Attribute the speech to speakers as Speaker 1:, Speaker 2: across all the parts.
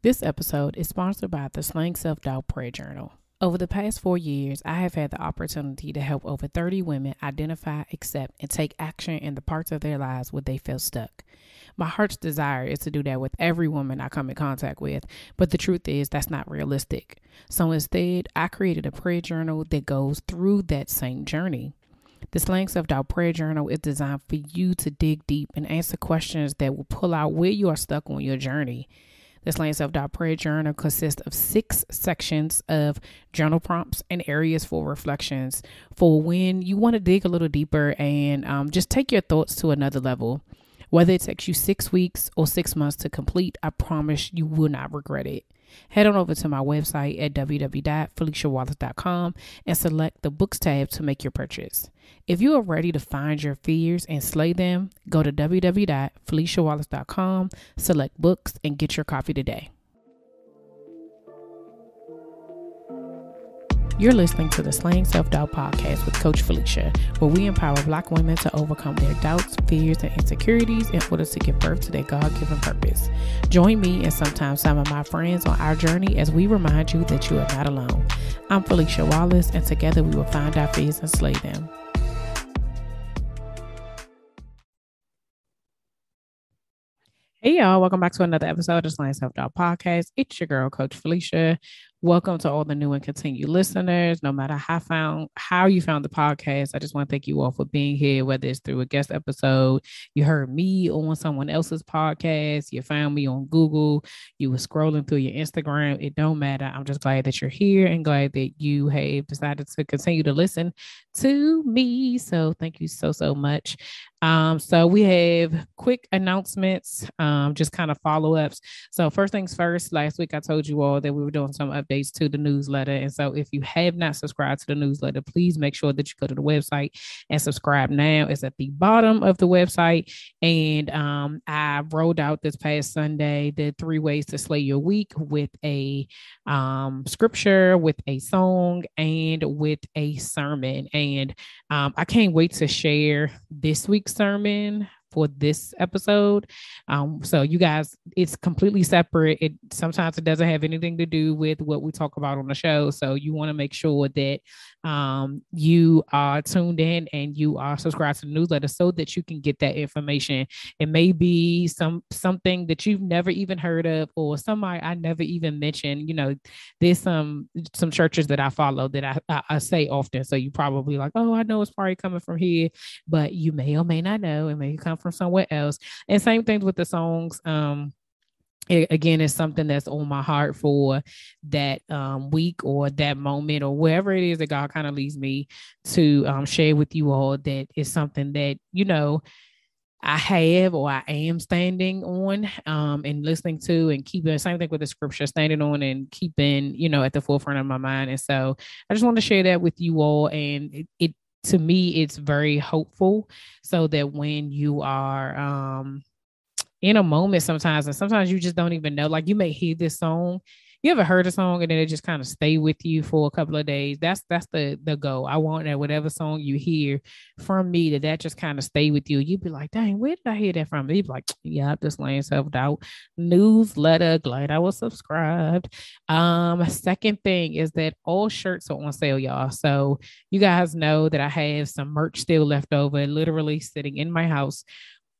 Speaker 1: This episode is sponsored by the Slaying Self Doubt Prayer Journal. Over the past four years, I have had the opportunity to help over 30 women identify, accept, and take action in the parts of their lives where they feel stuck. My heart's desire is to do that with every woman I come in contact with, but the truth is that's not realistic. So instead, I created a prayer journal that goes through that same journey. The Slaying Self Doubt Prayer Journal is designed for you to dig deep and answer questions that will pull out where you are stuck on your journey. The Slaying Self Doubt Prayer Journal consists of six sections of journal prompts and areas for reflections for when you want to dig a little deeper and um, just take your thoughts to another level. Whether it takes you six weeks or six months to complete, I promise you will not regret it. Head on over to my website at www.feliciawallace.com and select the books tab to make your purchase. If you are ready to find your fears and slay them, go to www.feliciawallace.com, select books, and get your copy today. You're listening to the Slaying Self Doubt podcast with Coach Felicia, where we empower Black women to overcome their doubts, fears, and insecurities in order to give birth to their God given purpose. Join me and sometimes some of my friends on our journey as we remind you that you are not alone. I'm Felicia Wallace, and together we will find our fears and slay them. Hey y'all, welcome back to another episode of Slaying Self Doubt Podcast. It's your girl, Coach Felicia. Welcome to all the new and continued listeners. No matter how found how you found the podcast, I just want to thank you all for being here. Whether it's through a guest episode, you heard me on someone else's podcast, you found me on Google, you were scrolling through your Instagram. It don't matter. I'm just glad that you're here and glad that you have decided to continue to listen to me. So thank you so so much. Um, so we have quick announcements, um, just kind of follow ups. So first things first. Last week I told you all that we were doing some updates to the newsletter. And so if you have not subscribed to the newsletter, please make sure that you go to the website and subscribe now. It's at the bottom of the website. And um, I rolled out this past Sunday the three ways to slay your week with a um, scripture, with a song, and with a sermon. And um, I can't wait to share this week's sermon for this episode. Um, so you guys, it's completely separate. It sometimes it doesn't have anything to do with what we talk about on the show. So you want to make sure that um, you are tuned in and you are subscribed to the newsletter so that you can get that information. It may be some something that you've never even heard of or somebody I never even mentioned. You know, there's some some churches that I follow that I, I, I say often. So you probably like, oh, I know it's probably coming from here, but you may or may not know. It may come from somewhere else. And same things with the songs. Um, it, again it's something that's on my heart for that um, week or that moment or wherever it is that god kind of leads me to um, share with you all that is something that you know I have or I am standing on um, and listening to and keeping same thing with the scripture, standing on and keeping, you know, at the forefront of my mind. And so I just want to share that with you all. And it, it to me, it's very hopeful so that when you are um, in a moment sometimes, and sometimes you just don't even know. Like you may hear this song, you ever heard a song and then it just kind of stay with you for a couple of days. That's that's the the goal. I want that whatever song you hear from me that that just kind of stay with you. You'd be like, dang, where did I hear that from? You'd be like, yeah, I'm just Slaying self doubt newsletter. Glad I was subscribed. Um, second thing is that all shirts are on sale, y'all. So you guys know that I have some merch still left over, literally sitting in my house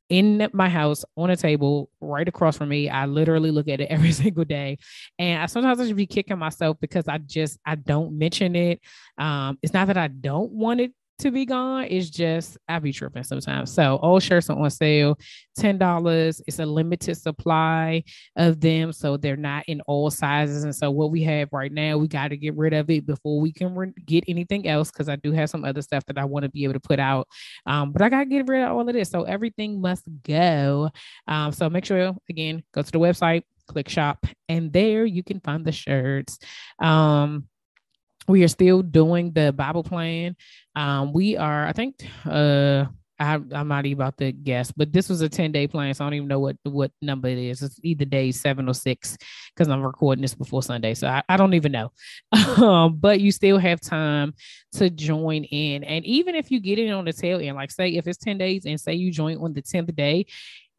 Speaker 1: in my house on a table right across from me. I literally look at it every single day. And I sometimes I should be kicking myself because I just I don't mention it. Um, it's not that I don't want it to be gone. It's just I be tripping sometimes. So all shirts are on sale, ten dollars. It's a limited supply of them, so they're not in all sizes. And so what we have right now, we got to get rid of it before we can re- get anything else. Because I do have some other stuff that I want to be able to put out, um, but I got to get rid of all of this. So everything must go. Um, so make sure again go to the website click shop, and there you can find the shirts. Um, we are still doing the Bible plan. Um, we are, I think, uh, I, I'm not even about to guess, but this was a 10 day plan. So I don't even know what, what number it is. It's either day seven or six because I'm recording this before Sunday. So I, I don't even know. um, but you still have time to join in. And even if you get in on the tail end, like say if it's 10 days and say you join on the 10th day,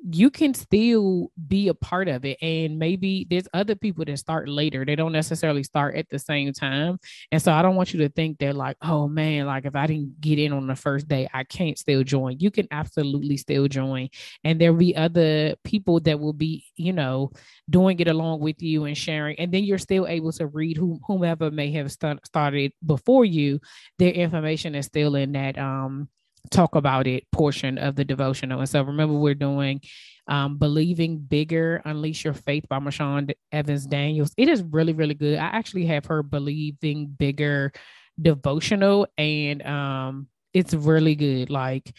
Speaker 1: you can still be a part of it and maybe there's other people that start later. They don't necessarily start at the same time and so i don't want you to think they're like oh man like if i didn't get in on the first day i can't still join. You can absolutely still join and there'll be other people that will be you know doing it along with you and sharing and then you're still able to read who, whomever may have st- started before you. Their information is still in that um talk about it portion of the devotional. And so remember, we're doing um, Believing Bigger, Unleash Your Faith by Marshawn Evans Daniels. It is really, really good. I actually have her Believing Bigger devotional, and um, it's really good. Like,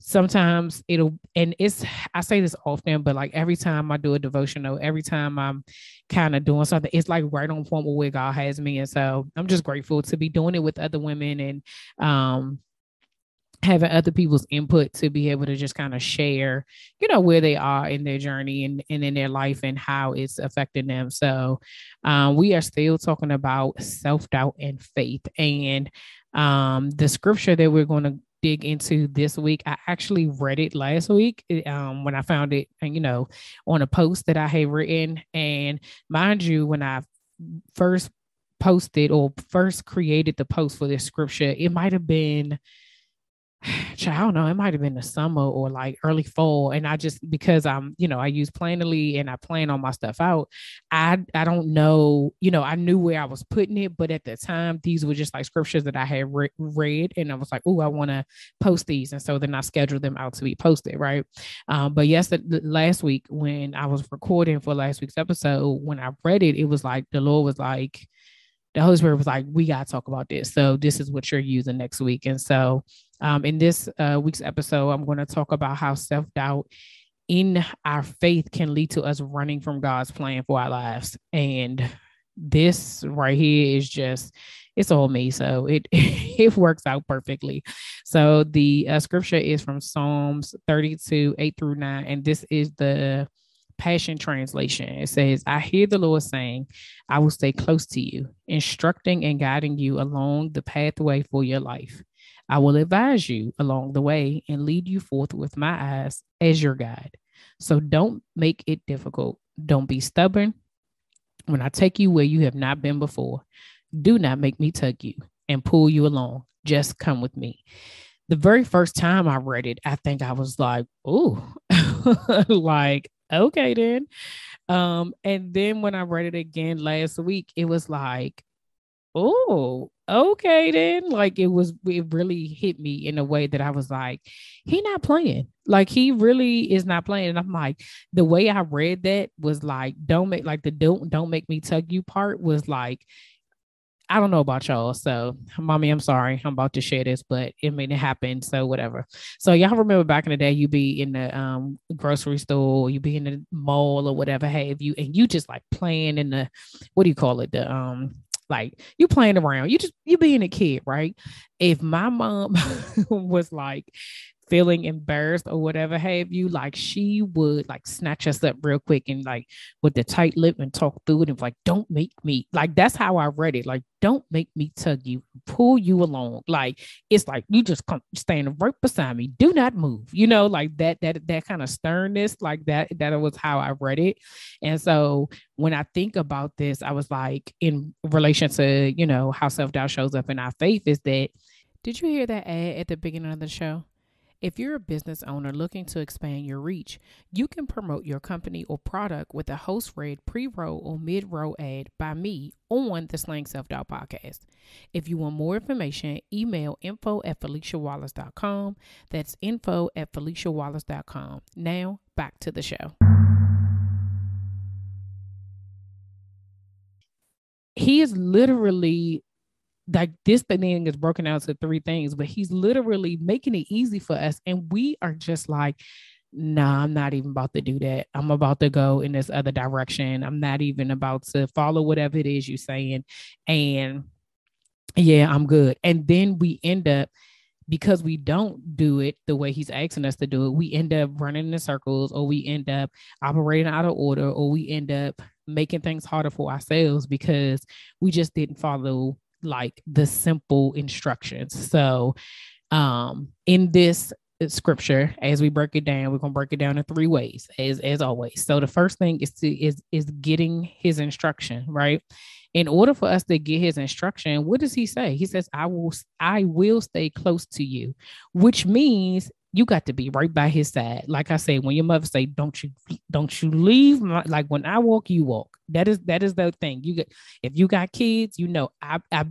Speaker 1: sometimes it'll and it's i say this often but like every time i do a devotional every time i'm kind of doing something it's like right on point with where god has me and so i'm just grateful to be doing it with other women and um having other people's input to be able to just kind of share, you know, where they are in their journey and, and in their life and how it's affecting them. So um, we are still talking about self-doubt and faith. And um, the scripture that we're going to dig into this week, I actually read it last week um, when I found it, and you know, on a post that I had written. And mind you, when I first posted or first created the post for this scripture, it might have been I don't know, it might have been the summer or like early fall. And I just because I'm, you know, I use Planoly and I plan all my stuff out. I I don't know, you know, I knew where I was putting it, but at the time, these were just like scriptures that I had re- read, and I was like, oh, I want to post these, and so then I scheduled them out to be posted, right? Um, but yes, last week when I was recording for last week's episode, when I read it, it was like the Lord was like the Holy Spirit was like, we got to talk about this. So this is what you're using next week. And so um, in this uh, week's episode, I'm going to talk about how self doubt in our faith can lead to us running from God's plan for our lives. And this right here is just it's all me so it it works out perfectly so the uh, scripture is from psalms 32 8 through 9 and this is the Passion Translation. It says, I hear the Lord saying, I will stay close to you, instructing and guiding you along the pathway for your life. I will advise you along the way and lead you forth with my eyes as your guide. So don't make it difficult. Don't be stubborn. When I take you where you have not been before, do not make me tug you and pull you along. Just come with me. The very first time I read it, I think I was like, oh, like okay then. Um, and then when I read it again last week, it was like, oh, okay then. Like it was it really hit me in a way that I was like, he not playing. Like he really is not playing. And I'm like, the way I read that was like, don't make like the don't don't make me tug you part was like I don't know about y'all. So, mommy, I'm sorry. I'm about to share this, but it may it happen. So, whatever. So, y'all remember back in the day, you be in the um, grocery store, you be in the mall or whatever have you, and you just like playing in the, what do you call it? The, um, like you playing around. You just, you being a kid, right? If my mom was like, feeling embarrassed or whatever have you, like she would like snatch us up real quick and like with the tight lip and talk through it and like, don't make me like that's how I read it. Like, don't make me tug you, pull you along. Like it's like you just come stand right beside me. Do not move. You know, like that that that kind of sternness, like that, that was how I read it. And so when I think about this, I was like in relation to, you know, how self-doubt shows up in our faith is that did you hear that ad at the beginning of the show? If you're a business owner looking to expand your reach, you can promote your company or product with a host read pre roll or mid roll ad by me on the Slaying Self Doubt podcast. If you want more information, email info at FeliciaWallace.com. That's info at FeliciaWallace.com. Now, back to the show. He is literally like this thing is broken down to three things, but he's literally making it easy for us. And we are just like, nah, I'm not even about to do that. I'm about to go in this other direction. I'm not even about to follow whatever it is you're saying. And yeah, I'm good. And then we end up because we don't do it the way he's asking us to do it, we end up running in circles or we end up operating out of order or we end up making things harder for ourselves because we just didn't follow like the simple instructions. So um in this scripture as we break it down we're to break it down in three ways as as always. So the first thing is to is is getting his instruction right? In order for us to get his instruction what does he say? He says i will i will stay close to you which means you got to be right by his side like i say when your mother say don't you don't you leave my, like when i walk you walk that is that is the thing you get if you got kids you know i i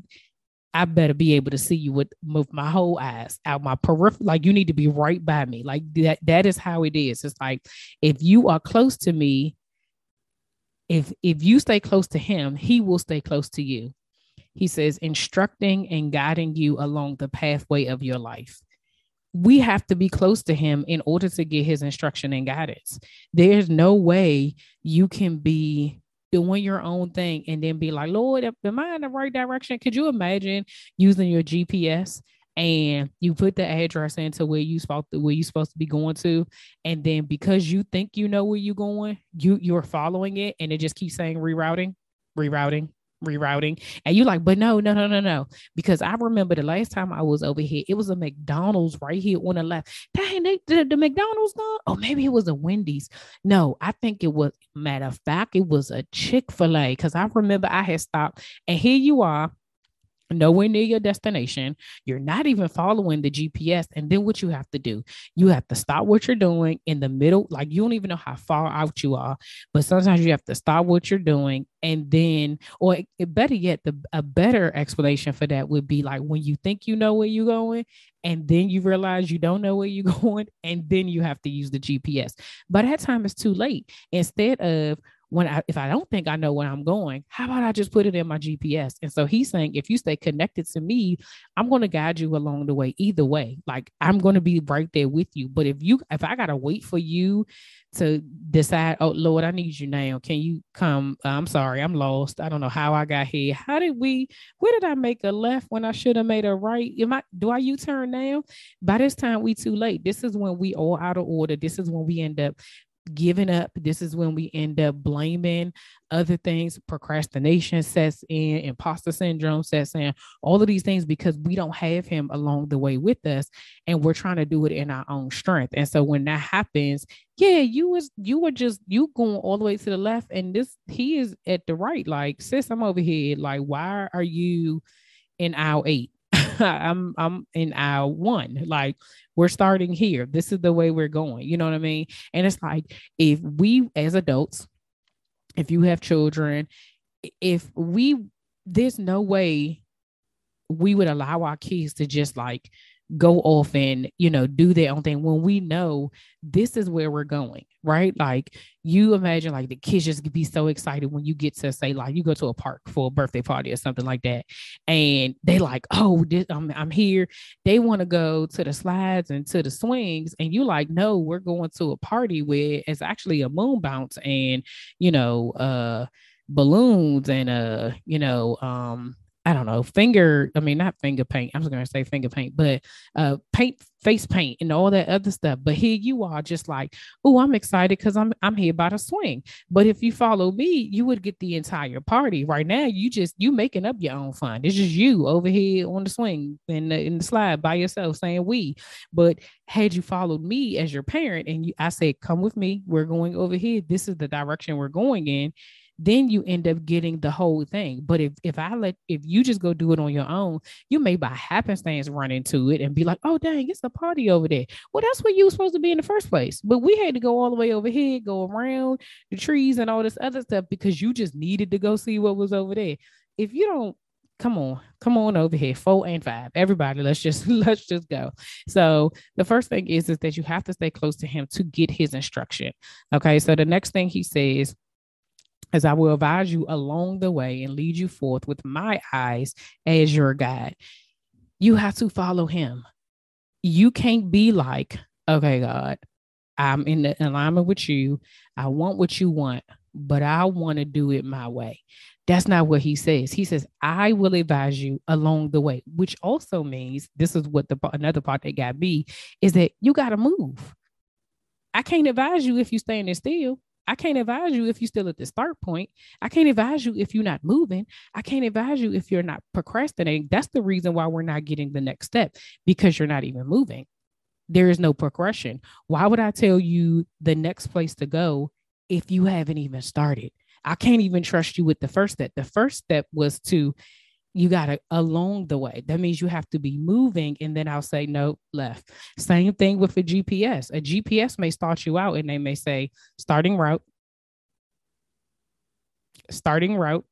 Speaker 1: I better be able to see you with move my whole eyes out my peripheral. Like you need to be right by me. Like that. That is how it is. It's like if you are close to me, if if you stay close to him, he will stay close to you. He says, instructing and guiding you along the pathway of your life. We have to be close to him in order to get his instruction and guidance. There's no way you can be doing your own thing and then be like, Lord, am I in the right direction? Could you imagine using your GPS and you put the address into where you supposed to where you supposed to be going to, and then because you think you know where you're going, you you're following it, and it just keeps saying rerouting, rerouting, rerouting. And you're like, but no, no, no, no, no. Because I remember the last time I was over here, it was a McDonald's right here on the left. Dang, they, the, the McDonald's gone. Oh, maybe it was a Wendy's. No, I think it was, matter of fact, it was a Chick fil A. Because I remember I had stopped, and here you are nowhere near your destination. You're not even following the GPS. And then what you have to do, you have to stop what you're doing in the middle. Like you don't even know how far out you are, but sometimes you have to stop what you're doing. And then, or better yet, the a better explanation for that would be like when you think you know where you're going, and then you realize you don't know where you're going, and then you have to use the GPS. By that time, it's too late. Instead of when I, if I don't think I know where I'm going, how about I just put it in my GPS? And so he's saying, if you stay connected to me, I'm going to guide you along the way. Either way, like I'm going to be right there with you. But if you, if I got to wait for you to decide, oh Lord, I need you now. Can you come? Uh, I'm sorry, I'm lost. I don't know how I got here. How did we? Where did I make a left when I should have made a right? Am I? Do I U-turn now? By this time, we too late. This is when we all out of order. This is when we end up giving up. This is when we end up blaming other things. Procrastination sets in, imposter syndrome sets in, all of these things because we don't have him along the way with us and we're trying to do it in our own strength. And so when that happens, yeah, you was you were just you going all the way to the left and this he is at the right. Like, sis, I'm over here. Like, why are you in aisle eight? I'm I'm in aisle one. Like we're starting here. This is the way we're going. You know what I mean? And it's like if we as adults, if you have children, if we there's no way we would allow our kids to just like go off and you know do their own thing when we know this is where we're going right? Like you imagine like the kids just be so excited when you get to say like you go to a park for a birthday party or something like that and they like oh this, I'm, I'm here. They want to go to the slides and to the swings and you like no we're going to a party where it's actually a moon bounce and you know uh balloons and uh you know um I don't know, finger, I mean, not finger paint. I was going to say finger paint, but uh, paint, face paint and all that other stuff. But here you are just like, oh, I'm excited because I'm I'm here by the swing. But if you follow me, you would get the entire party. Right now, you just you making up your own fun. It's just you over here on the swing in in the slide by yourself saying we. But had you followed me as your parent and you, I said, come with me, we're going over here. This is the direction we're going in then you end up getting the whole thing. But if if I let if you just go do it on your own, you may by happenstance run into it and be like, oh dang, it's a party over there. Well, that's where you were supposed to be in the first place. But we had to go all the way over here, go around the trees and all this other stuff because you just needed to go see what was over there. If you don't come on come on over here four and five everybody let's just let's just go so the first thing is is that you have to stay close to him to get his instruction okay so the next thing he says as I will advise you along the way and lead you forth with my eyes as your guide. You have to follow him. You can't be like, okay, God, I'm in alignment with you. I want what you want, but I want to do it my way. That's not what he says. He says, I will advise you along the way, which also means this is what the another part that got me is that you got to move. I can't advise you if you're standing still. I can't advise you if you're still at the start point. I can't advise you if you're not moving. I can't advise you if you're not procrastinating. That's the reason why we're not getting the next step because you're not even moving. There is no progression. Why would I tell you the next place to go if you haven't even started? I can't even trust you with the first step. The first step was to you got to along the way. That means you have to be moving. And then I'll say, no, left. Same thing with a GPS. A GPS may start you out and they may say, starting route, starting route.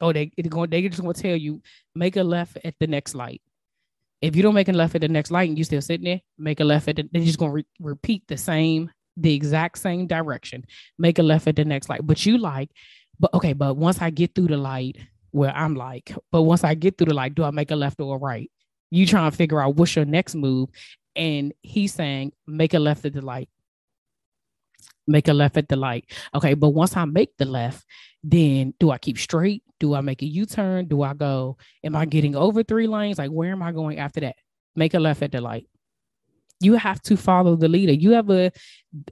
Speaker 1: Oh, they they're going they just going to tell you make a left at the next light. If you don't make a left at the next light and you still sitting there, make a left at the, they're just going to re- repeat the same, the exact same direction. Make a left at the next light. But you like, but okay, but once I get through the light, where I'm like, but once I get through the like, do I make a left or a right? You trying to figure out what's your next move. And he's saying, make a left at the light. Make a left at the light. Okay, but once I make the left, then do I keep straight? Do I make a U turn? Do I go? Am I getting over three lanes? Like, where am I going after that? Make a left at the light you have to follow the leader. You ever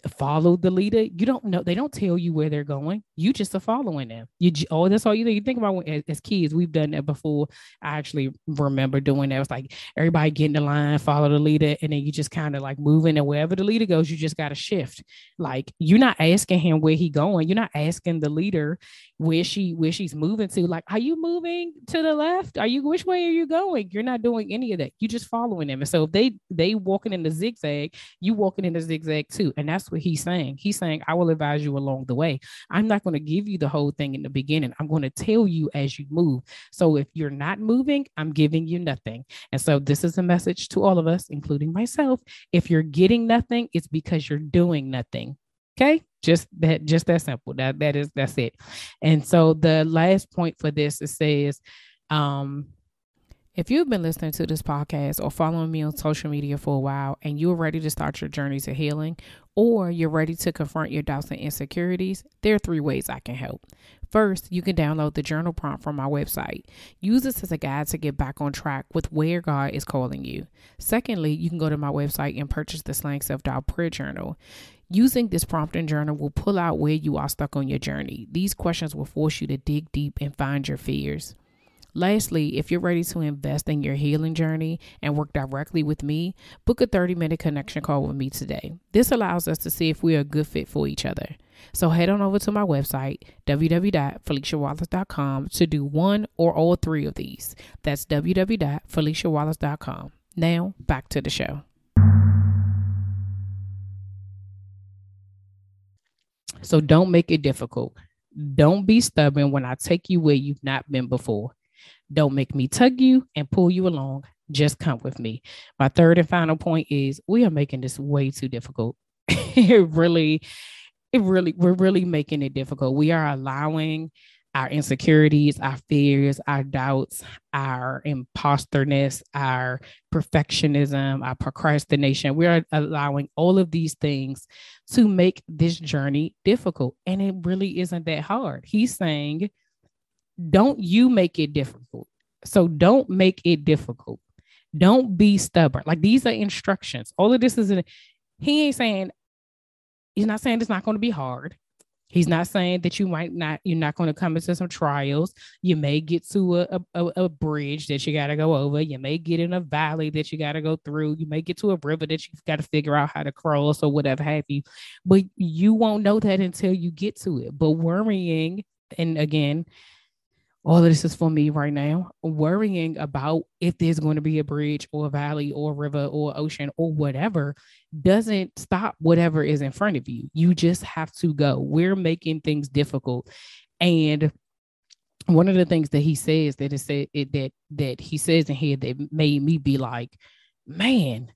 Speaker 1: follow the leader? You don't know. They don't tell you where they're going. You just are following them. You oh, that's all you think. You think about when, as, as, kids. We've done that before. I actually remember doing that. It was like everybody get in the line, follow the leader, and then you just kind of like moving. And wherever the leader goes, you just got to shift. Like you're not asking him where he going. You're not asking the leader where she where she's moving to. Like, are you moving to the left? Are you which way are you going? You're not doing any of that. You're just following them. And so if they they walking in the zigzag, you walking in the zigzag too. And that's what he's saying. He's saying, I will advise you along the way. I'm not going to give you the whole thing in the beginning. I'm going to tell you as you move. So if you're not moving, I'm giving you nothing. And so this is a message to all of us, including myself. If you're getting nothing, it's because you're doing nothing. Okay. Just that, just that simple. That that is that's it. And so the last point for this it says, um, if you've been listening to this podcast or following me on social media for a while and you're ready to start your journey to healing, or you're ready to confront your doubts and insecurities, there are three ways I can help. First, you can download the journal prompt from my website. Use this as a guide to get back on track with where God is calling you. Secondly, you can go to my website and purchase the Slaying Self Doubt Prayer Journal. Using this prompt and journal will pull out where you are stuck on your journey. These questions will force you to dig deep and find your fears. Lastly, if you're ready to invest in your healing journey and work directly with me, book a 30 minute connection call with me today. This allows us to see if we are a good fit for each other. So head on over to my website, www.feliciawallace.com, to do one or all three of these. That's www.feliciawallace.com. Now, back to the show. So don't make it difficult. Don't be stubborn when I take you where you've not been before. Don't make me tug you and pull you along. Just come with me. My third and final point is we are making this way too difficult. it really, it really, we're really making it difficult. We are allowing our insecurities, our fears, our doubts, our imposterness, our perfectionism, our procrastination. We are allowing all of these things to make this journey difficult. And it really isn't that hard. He's saying, don't you make it difficult. So don't make it difficult. Don't be stubborn. Like these are instructions. All of this is in, he ain't saying he's not saying it's not going to be hard. He's not saying that you might not, you're not going to come into some trials. You may get to a, a, a bridge that you got to go over. You may get in a valley that you got to go through. You may get to a river that you've got to figure out how to cross or whatever have you. But you won't know that until you get to it. But worrying, and again, all of this is for me right now, worrying about if there's going to be a bridge or a valley or a river or ocean or whatever doesn't stop whatever is in front of you. You just have to go. We're making things difficult. And one of the things that he says that is said it, that that he says in here that made me be like, man,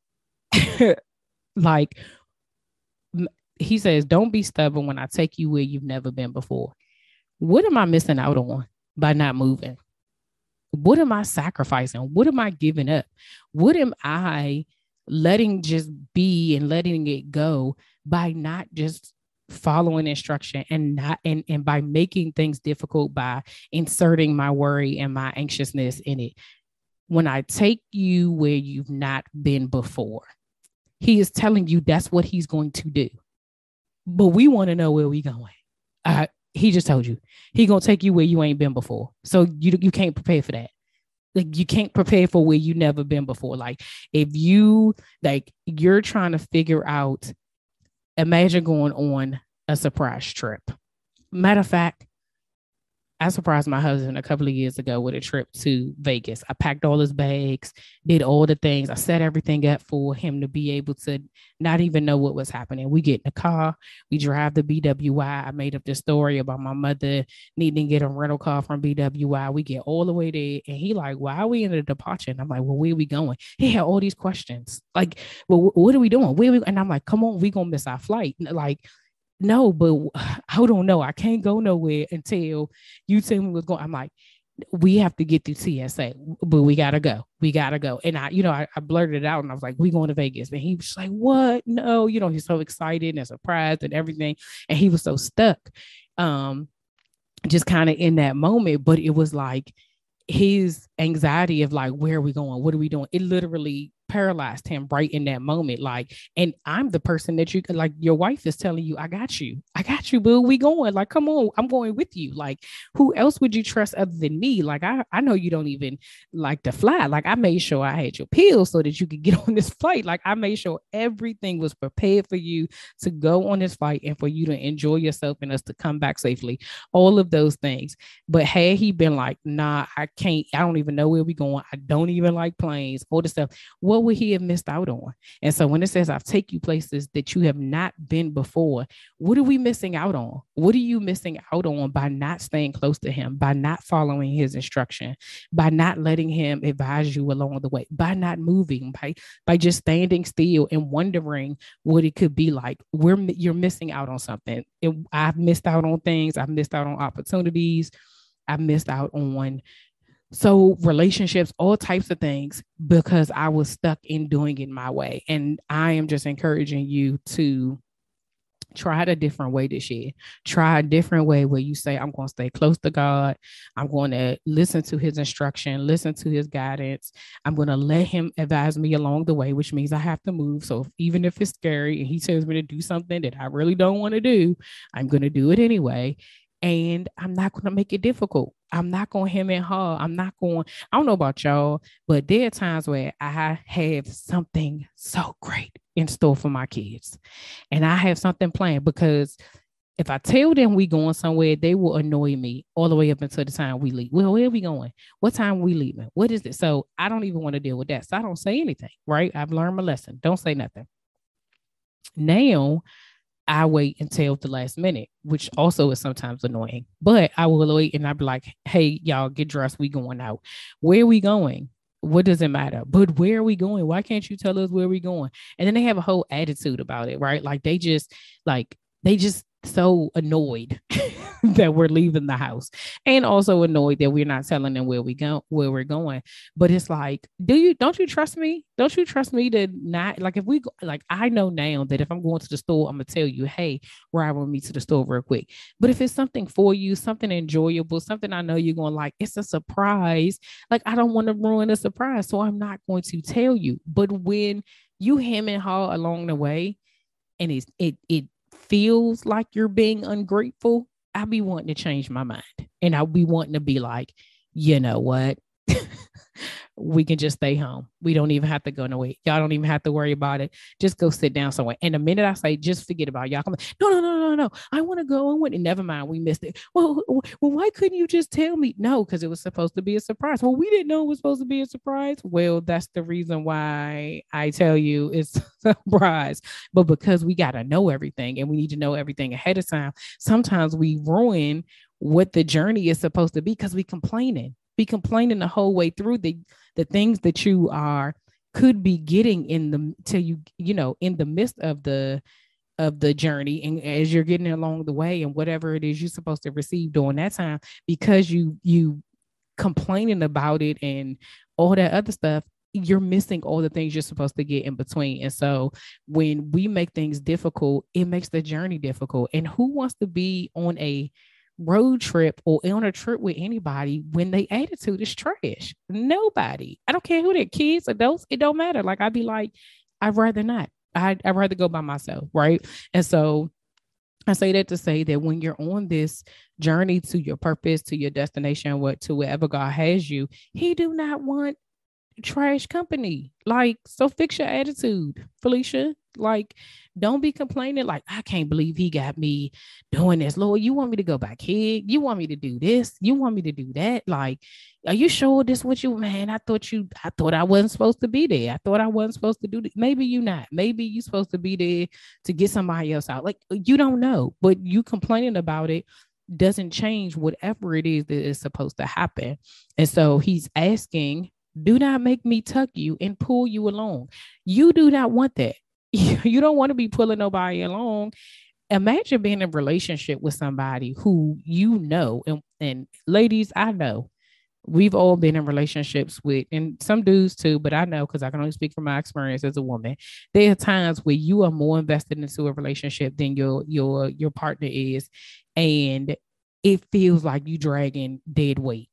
Speaker 1: like he says, don't be stubborn when I take you where you've never been before. What am I missing out on? By not moving? What am I sacrificing? What am I giving up? What am I letting just be and letting it go by not just following instruction and not and, and by making things difficult by inserting my worry and my anxiousness in it when i take you where you've not been before he is telling you that's what he's going to do but we want to know where we going uh, he just told you he gonna take you where you ain't been before. So you you can't prepare for that. Like you can't prepare for where you never been before. Like if you like you're trying to figure out imagine going on a surprise trip. Matter of fact, I surprised my husband a couple of years ago with a trip to Vegas. I packed all his bags, did all the things. I set everything up for him to be able to not even know what was happening. We get in the car, we drive the BWI. I made up this story about my mother needing to get a rental car from BWI. We get all the way there, and he like, "Why are we in the departure?" And I'm like, "Well, where are we going?" He had all these questions, like, "Well, what are we doing? Where we?" And I'm like, "Come on, we gonna miss our flight." Like, no, but I don't know. I can't go nowhere until you tell me what's going. I'm like, we have to get through TSA, but we gotta go. We gotta go. And I, you know, I, I blurted it out and I was like, we going to Vegas. And he was like, what? No, you know, he's so excited and surprised and everything. And he was so stuck. Um, just kind of in that moment. But it was like his anxiety of like, where are we going? What are we doing? It literally paralyzed him right in that moment. Like, and I'm the person that you like, your wife is telling you, I got you. I got you, boo. We going. Like, come on, I'm going with you. Like, who else would you trust other than me? Like, I, I know you don't even like to fly. Like, I made sure I had your pills so that you could get on this flight. Like, I made sure everything was prepared for you to go on this flight and for you to enjoy yourself and us to come back safely. All of those things. But had he been like, nah, I can't, I don't even know where we going. I don't even like planes, all this stuff. What what would he have missed out on? And so when it says, I've take you places that you have not been before, what are we missing out on? What are you missing out on by not staying close to him, by not following his instruction, by not letting him advise you along the way, by not moving, by, by just standing still and wondering what it could be like? We're, you're missing out on something. It, I've missed out on things. I've missed out on opportunities. I've missed out on so relationships all types of things because i was stuck in doing it my way. And i am just encouraging you to try a different way this year. Try a different way where you say i'm going to stay close to god. I'm going to listen to his instruction listen to his guidance. I'm going to let him advise me along the way which means i have to move. So if, even if it's scary and he tells me to do something that i really don't want to do i'm going to do it anyway. And I'm not going to make it difficult. I'm not going to him and her. I'm not going, I don't know about y'all, but there are times where I have something so great in store for my kids. And I have something planned because if I tell them we going somewhere, they will annoy me all the way up until the time we leave. Well, where are we going? What time are we leaving? What is it? So I don't even want to deal with that. So I don't say anything, right? I've learned my lesson. Don't say nothing. Now I wait until the last minute, which also is sometimes annoying. But I will wait and I'll be like, hey, y'all get dressed. We going out. Where are we going? What does it matter? But where are we going? Why can't you tell us where we going? And then they have a whole attitude about it, right? Like they just like they just so annoyed that we're leaving the house and also annoyed that we're not telling them where we go where we're going. But it's like do you don't you trust me? Don't you trust me to not like if we go like i know now that if i'm going to the store i'm gonna tell you hey ride with me to the store real quick. But if it's something for you something enjoyable something i know you're to like it's a surprise. Like i don't want to ruin a surprise so i'm not going to tell you. But when you hem and haw along the way and it's it it feels like you're being ungrateful, I'll be wanting to change my mind. And I'll be wanting to be like, you know what? we can just stay home. We don't even have to go nowhere. Y'all don't even have to worry about it. Just go sit down somewhere. And the minute I say, just forget about it, y'all come, no, no, no, no, no. I want to go. I want it. Never mind. We missed it. Well, well, why couldn't you just tell me? No, because it was supposed to be a surprise. Well, we didn't know it was supposed to be a surprise. Well, that's the reason why I tell you it's a surprise. But because we got to know everything and we need to know everything ahead of time, sometimes we ruin what the journey is supposed to be because we complaining be complaining the whole way through the the things that you are could be getting in the till you you know in the midst of the of the journey and as you're getting along the way and whatever it is you're supposed to receive during that time because you you complaining about it and all that other stuff you're missing all the things you're supposed to get in between. And so when we make things difficult, it makes the journey difficult. And who wants to be on a road trip or on a trip with anybody when they attitude is trash? Nobody. I don't care who they're kids, adults, it don't matter. Like I'd be like, I'd rather not. I'd, I'd rather go by myself. Right. And so I say that to say that when you're on this journey to your purpose, to your destination, what to wherever God has you, He do not want trash company. Like, so fix your attitude, Felicia. Like, don't be complaining, like, I can't believe he got me doing this. Lord, you want me to go back here? You want me to do this? You want me to do that? Like, are you sure this what you man? I thought you I thought I wasn't supposed to be there. I thought I wasn't supposed to do this. Maybe you not. Maybe you supposed to be there to get somebody else out. Like uh, you don't know, but you complaining about it doesn't change whatever it is that is supposed to happen. And so he's asking do not make me tuck you and pull you along. You do not want that. You don't want to be pulling nobody along. Imagine being in a relationship with somebody who you know, and, and ladies, I know we've all been in relationships with, and some dudes too, but I know because I can only speak from my experience as a woman. There are times where you are more invested into a relationship than your your your partner is, and it feels like you dragging dead weight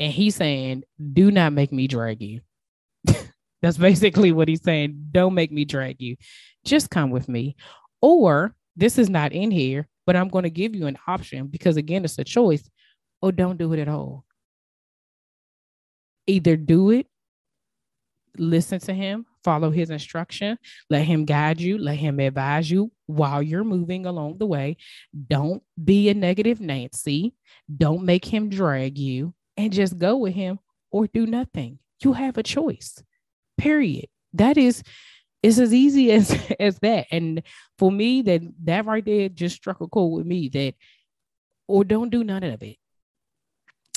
Speaker 1: and he's saying, Do not make me drag you. That's basically what he's saying. Don't make me drag you. Just come with me. Or this is not in here, but I'm going to give you an option because, again, it's a choice, or don't do it at all. Either do it, listen to him, follow his instruction, let him guide you, let him advise you while you're moving along the way. Don't be a negative Nancy. Don't make him drag you and just go with him or do nothing. You have a choice. Period. That is it's as easy as as that. And for me, that that right there just struck a chord with me that or don't do none of it.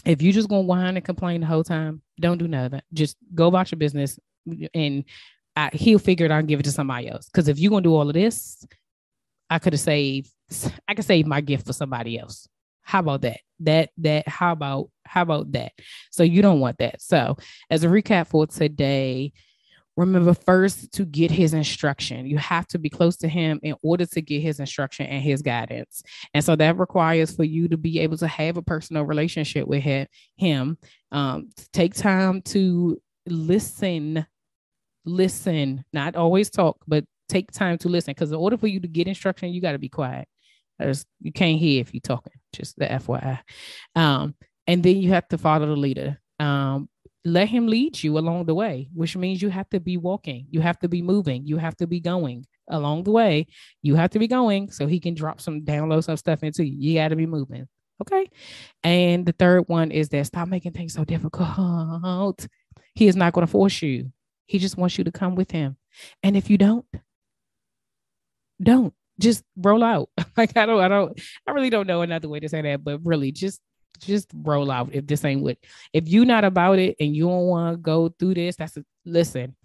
Speaker 1: If you just gonna whine and complain the whole time, don't do it. Just go about your business and I, he'll figure it out and give it to somebody else. Because if you're gonna do all of this, I could have saved I could save my gift for somebody else. How about that? That that how about how about that? So you don't want that. So as a recap for today, remember first to get his instruction. You have to be close to him in order to get his instruction and his guidance. And so that requires for you to be able to have a personal relationship with him. Um, take time to listen, listen, not always talk, but take time to listen. Because in order for you to get instruction, you got to be quiet. There's, you can't hear if you're talking, just the FYI. Um, and then you have to follow the leader. Um, let him lead you along the way, which means you have to be walking, you have to be moving, you have to be going along the way. You have to be going so he can drop some download some stuff into you. You got to be moving. Okay. And the third one is that stop making things so difficult. He is not going to force you. He just wants you to come with him. And if you don't, don't just roll out. like I don't, I don't, I really don't know another way to say that, but really just just roll out if this ain't what if you're not about it and you don't want to go through this that's a, listen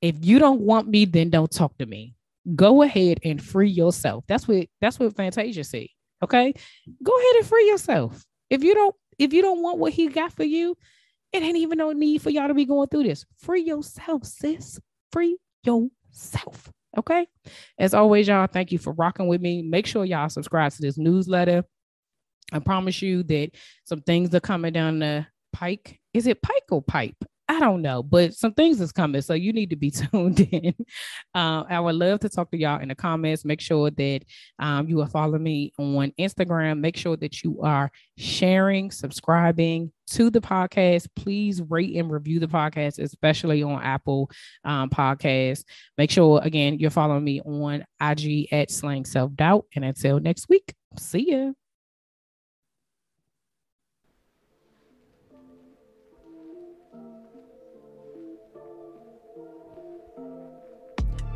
Speaker 1: if you don't want me then don't talk to me go ahead and free yourself that's what that's what fantasia said okay go ahead and free yourself if you don't if you don't want what he got for you it ain't even no need for y'all to be going through this free yourself sis free yourself Okay. As always, y'all, thank you for rocking with me. Make sure y'all subscribe to this newsletter. I promise you that some things are coming down the pike. Is it pike or pipe? I don't know, but some things is coming. So you need to be tuned in. Uh, I would love to talk to y'all in the comments. Make sure that um, you are following me on Instagram. Make sure that you are sharing, subscribing to the podcast. Please rate and review the podcast, especially on Apple um, Podcasts. Make sure, again, you're following me on IG at Slaying Self Doubt. And until next week, see ya.